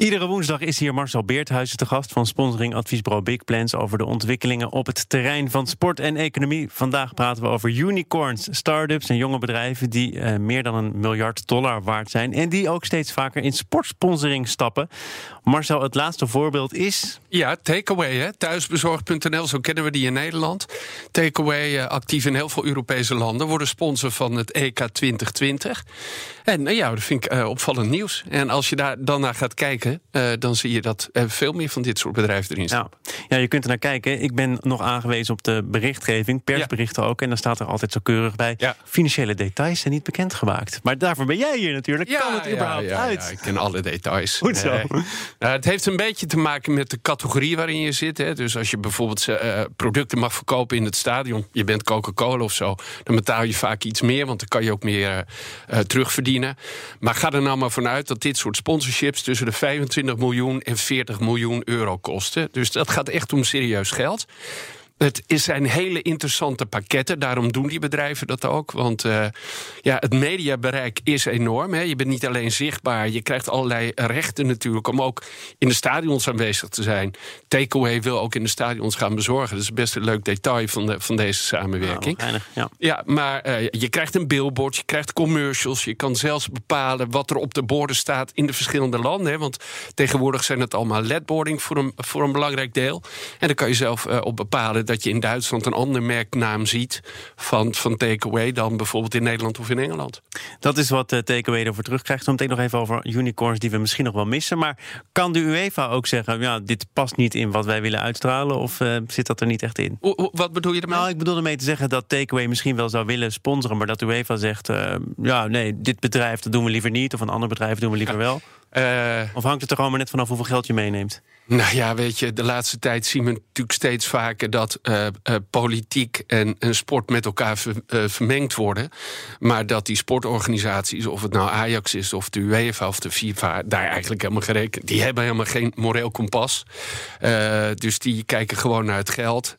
Iedere woensdag is hier Marcel Beerthuizen te gast van sponsoring adviesbureau Big Plans over de ontwikkelingen op het terrein van sport en economie. Vandaag praten we over unicorns, start-ups en jonge bedrijven die uh, meer dan een miljard dollar waard zijn en die ook steeds vaker in sportsponsoring stappen. Marcel, het laatste voorbeeld is. Ja, Takeaway, thuisbezorgd.nl, zo kennen we die in Nederland. Takeaway, uh, actief in heel veel Europese landen, worden sponsor van het EK 2020. En uh, ja, dat vind ik opvallend nieuws. En als je daar dan naar gaat kijken, dan zie je dat er veel meer van dit soort bedrijven erin staan. Ja. ja, je kunt er naar kijken. Ik ben nog aangewezen op de berichtgeving, persberichten ja. ook. En dan staat er altijd zo keurig bij. Ja. Financiële details zijn niet bekendgemaakt. Maar daarvoor ben jij hier natuurlijk. kan het überhaupt uit? Ja, ik ken alle details. Goed zo. Nou, het heeft een beetje te maken met de categorie waarin je zit. Hè. Dus als je bijvoorbeeld uh, producten mag verkopen in het stadion, je bent Coca-Cola of zo, dan betaal je vaak iets meer, want dan kan je ook meer uh, terugverdienen. Maar ga er nou maar vanuit dat dit soort sponsorships tussen de 25 miljoen en 40 miljoen euro kosten. Dus dat gaat echt om serieus geld. Het zijn hele interessante pakketten. Daarom doen die bedrijven dat ook. Want uh, ja, het mediabereik is enorm. Hè. Je bent niet alleen zichtbaar. Je krijgt allerlei rechten natuurlijk om ook in de stadions aanwezig te zijn. Takeaway wil ook in de stadions gaan bezorgen. Dat is best een leuk detail van, de, van deze samenwerking. Nou, ja. ja, maar uh, je krijgt een billboard, je krijgt commercials. Je kan zelfs bepalen wat er op de borden staat in de verschillende landen. Hè. Want tegenwoordig zijn het allemaal ledboarding voor een, voor een belangrijk deel. En dan kan je zelf uh, op bepalen dat je in Duitsland een andere merknaam ziet van, van Takeaway dan bijvoorbeeld in Nederland of in Engeland. Dat is wat uh, Takeaway ervoor terugkrijgt. Meteen nog even over unicorns die we misschien nog wel missen. Maar kan de UEFA ook zeggen, ja, dit past niet in wat wij willen uitstralen? Of uh, zit dat er niet echt in? O, wat bedoel je ermee? Nou, ik bedoel ermee te zeggen dat Takeaway misschien wel zou willen sponsoren, maar dat UEFA zegt, uh, ja, nee, dit bedrijf dat doen we liever niet, of een ander bedrijf doen we liever ja. wel. Uh, of hangt het er gewoon maar net vanaf hoeveel geld je meeneemt? Nou ja, weet je, de laatste tijd zien we natuurlijk steeds vaker dat uh, uh, politiek en, en, sport met elkaar ver, vermengd worden. Maar dat die sportorganisaties, of het nou Ajax is, of de UEFA of de FIFA, daar eigenlijk helemaal gerekend. Die hebben helemaal geen moreel kompas. dus die kijken gewoon naar het geld.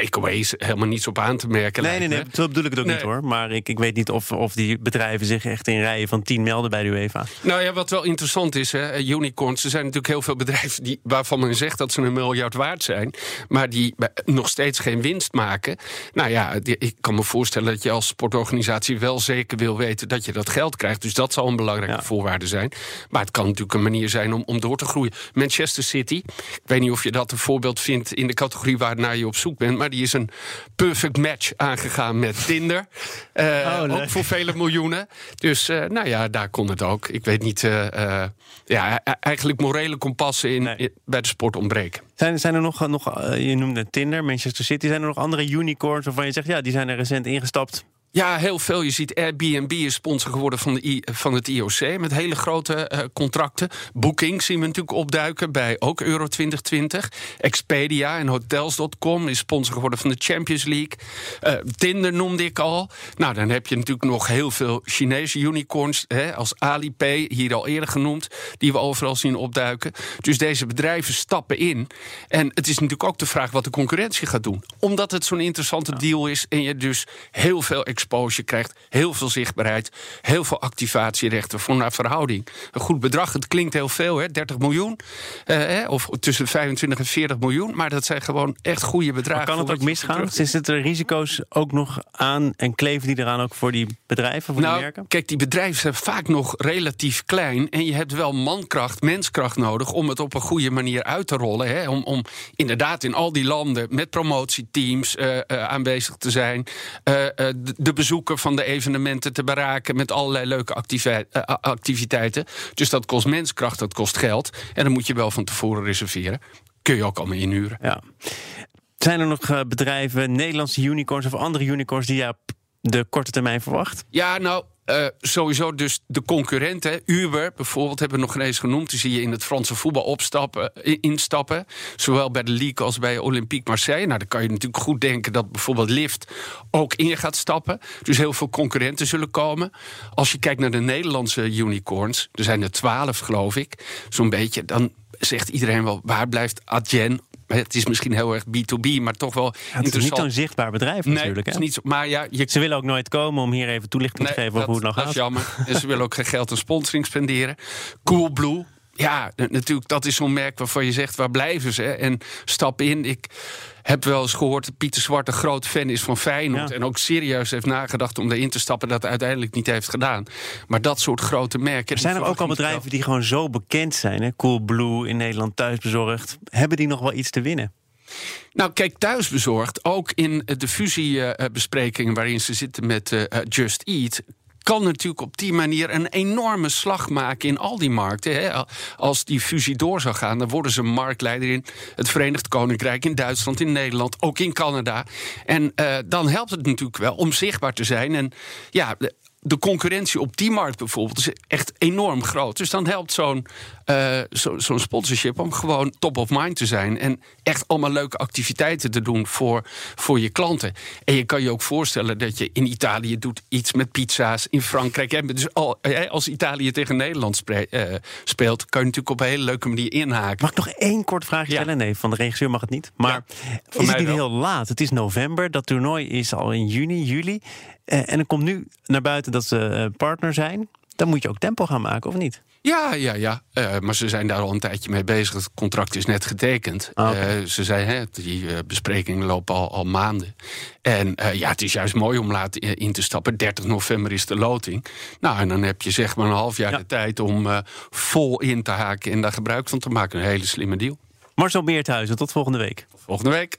Takeaways helemaal niets op aan te merken. Nee, nee, nee, zo bedoel ik het ook nee. niet hoor. Maar ik, ik weet niet of, of die bedrijven zich echt in rijen van tien melden bij de UEFA. Nou ja, wat wel interessant is, hè, unicorns. Er zijn natuurlijk heel veel bedrijven die, waarvan men zegt dat ze een miljard waard zijn, maar die nog steeds geen winst maken. Nou ja, ik kan me voorstellen dat je als sportorganisatie wel zeker wil weten dat je dat geld krijgt. Dus dat zal een belangrijke ja. voorwaarde zijn. Maar het kan natuurlijk een manier zijn om, om door te groeien. Manchester City, ik weet niet of je dat een voorbeeld vindt in de categorie waarnaar je op zoek bent, maar die is een perfect match aangegaan met Tinder. Uh, oh, ook voor vele miljoenen. Dus uh, nou ja, daar kon het ook. Ik weet niet, uh, ja, eigenlijk morele kompassen in, nee. in, bij de sport ontbreken. Zijn, zijn er nog, nog, je noemde Tinder, Manchester City, zijn er nog andere unicorns waarvan je zegt, ja, die zijn er recent ingestapt? Ja, heel veel. Je ziet Airbnb is sponsor geworden van, de I, van het IOC met hele grote uh, contracten. Booking zien we natuurlijk opduiken bij ook Euro 2020. Expedia en Hotels.com is sponsor geworden van de Champions League. Uh, Tinder noemde ik al. Nou, dan heb je natuurlijk nog heel veel Chinese unicorns, hè, als Alipay, hier al eerder genoemd, die we overal zien opduiken. Dus deze bedrijven stappen in. En het is natuurlijk ook de vraag wat de concurrentie gaat doen. Omdat het zo'n interessante deal is en je dus heel veel exposure krijgt, heel veel zichtbaarheid, heel veel activatierechten voor naar verhouding. Een goed bedrag, het klinkt heel veel, hè, 30 miljoen, eh, of tussen 25 en 40 miljoen, maar dat zijn gewoon echt goede bedragen. Maar kan het ook misgaan? Zitten er risico's ook nog aan en kleven die eraan ook voor die bedrijven, voor nou, die merken? Kijk, die bedrijven zijn vaak nog relatief klein en je hebt wel mankracht, menskracht nodig om het op een goede manier uit te rollen. Hè, om, om inderdaad in al die landen met promotieteams uh, uh, aanwezig te zijn. Uh, de bezoeker van de evenementen te beraken met allerlei leuke activiteiten. Dus dat kost menskracht, dat kost geld. En dan moet je wel van tevoren reserveren. Kun je ook allemaal inhuren. Ja. Zijn er nog bedrijven, Nederlandse unicorns of andere unicorns die je op de korte termijn verwacht? Ja, nou, uh, sowieso dus de concurrenten. Uber bijvoorbeeld hebben we nog eens genoemd. Die zie je in het Franse voetbal opstappen, instappen. Zowel bij de League als bij Olympique Marseille. Nou, dan kan je natuurlijk goed denken dat bijvoorbeeld Lyft ook in gaat stappen. Dus heel veel concurrenten zullen komen. Als je kijkt naar de Nederlandse unicorns, er zijn er twaalf geloof ik, zo'n beetje, dan zegt iedereen wel, waar blijft Adyen het is misschien heel erg B2B, maar toch wel ja, het is niet zo'n zichtbaar bedrijf nee, natuurlijk. Het is niet zo, maar ja, je... Ze willen ook nooit komen om hier even toelichting te geven over hoe het nog gaat. Dat is jammer. en ze willen ook geen geld aan sponsoring spenderen. Coolblue, ja, natuurlijk, dat is zo'n merk waarvan je zegt, waar blijven ze? En stap in. Ik heb wel eens gehoord dat Pieter Zwart een groot fan is van Feyenoord. En ook serieus heeft nagedacht om erin te stappen. Dat uiteindelijk niet heeft gedaan. Maar dat soort grote merken. Er zijn er ook al bedrijven die gewoon zo bekend zijn. Hè? Coolblue in Nederland thuisbezorgd. Hebben die nog wel iets te winnen? Nou, kijk, thuisbezorgd, ook in de fusiebesprekingen waarin ze zitten met uh, Just Eat, kan natuurlijk op die manier een enorme slag maken in al die markten. Hè. Als die fusie door zou gaan, dan worden ze marktleider in het Verenigd Koninkrijk, in Duitsland, in Nederland, ook in Canada. En uh, dan helpt het natuurlijk wel om zichtbaar te zijn. En ja, de concurrentie op die markt bijvoorbeeld is echt enorm groot. Dus dan helpt zo'n uh, zo'n sponsorship om gewoon top of mind te zijn. En echt allemaal leuke activiteiten te doen voor, voor je klanten. En je kan je ook voorstellen dat je in Italië doet iets met pizza's. In Frankrijk. Hè, dus al, als Italië tegen Nederland uh, speelt, kan je natuurlijk op een hele leuke manier inhaken. Mag ik nog één kort vraag stellen? Nee, van de regisseur mag het niet. Maar ja, is het niet heel laat? Het is november. Dat toernooi is al in juni, juli. Uh, en er komt nu naar buiten dat ze partner zijn. Dan moet je ook tempo gaan maken, of niet? Ja, ja, ja. Uh, maar ze zijn daar al een tijdje mee bezig. Het contract is net getekend. Ah, okay. uh, ze zijn, hè, die uh, besprekingen lopen al, al maanden. En ja, het is juist mooi om laat in te stappen. 30 november is de loting. Nou, en dan heb je zeg maar een half jaar ja. de tijd om vol in te haken en daar gebruik van te maken. Een hele slimme deal. Marcel Beerthuizen, tot volgende week. Volgende week.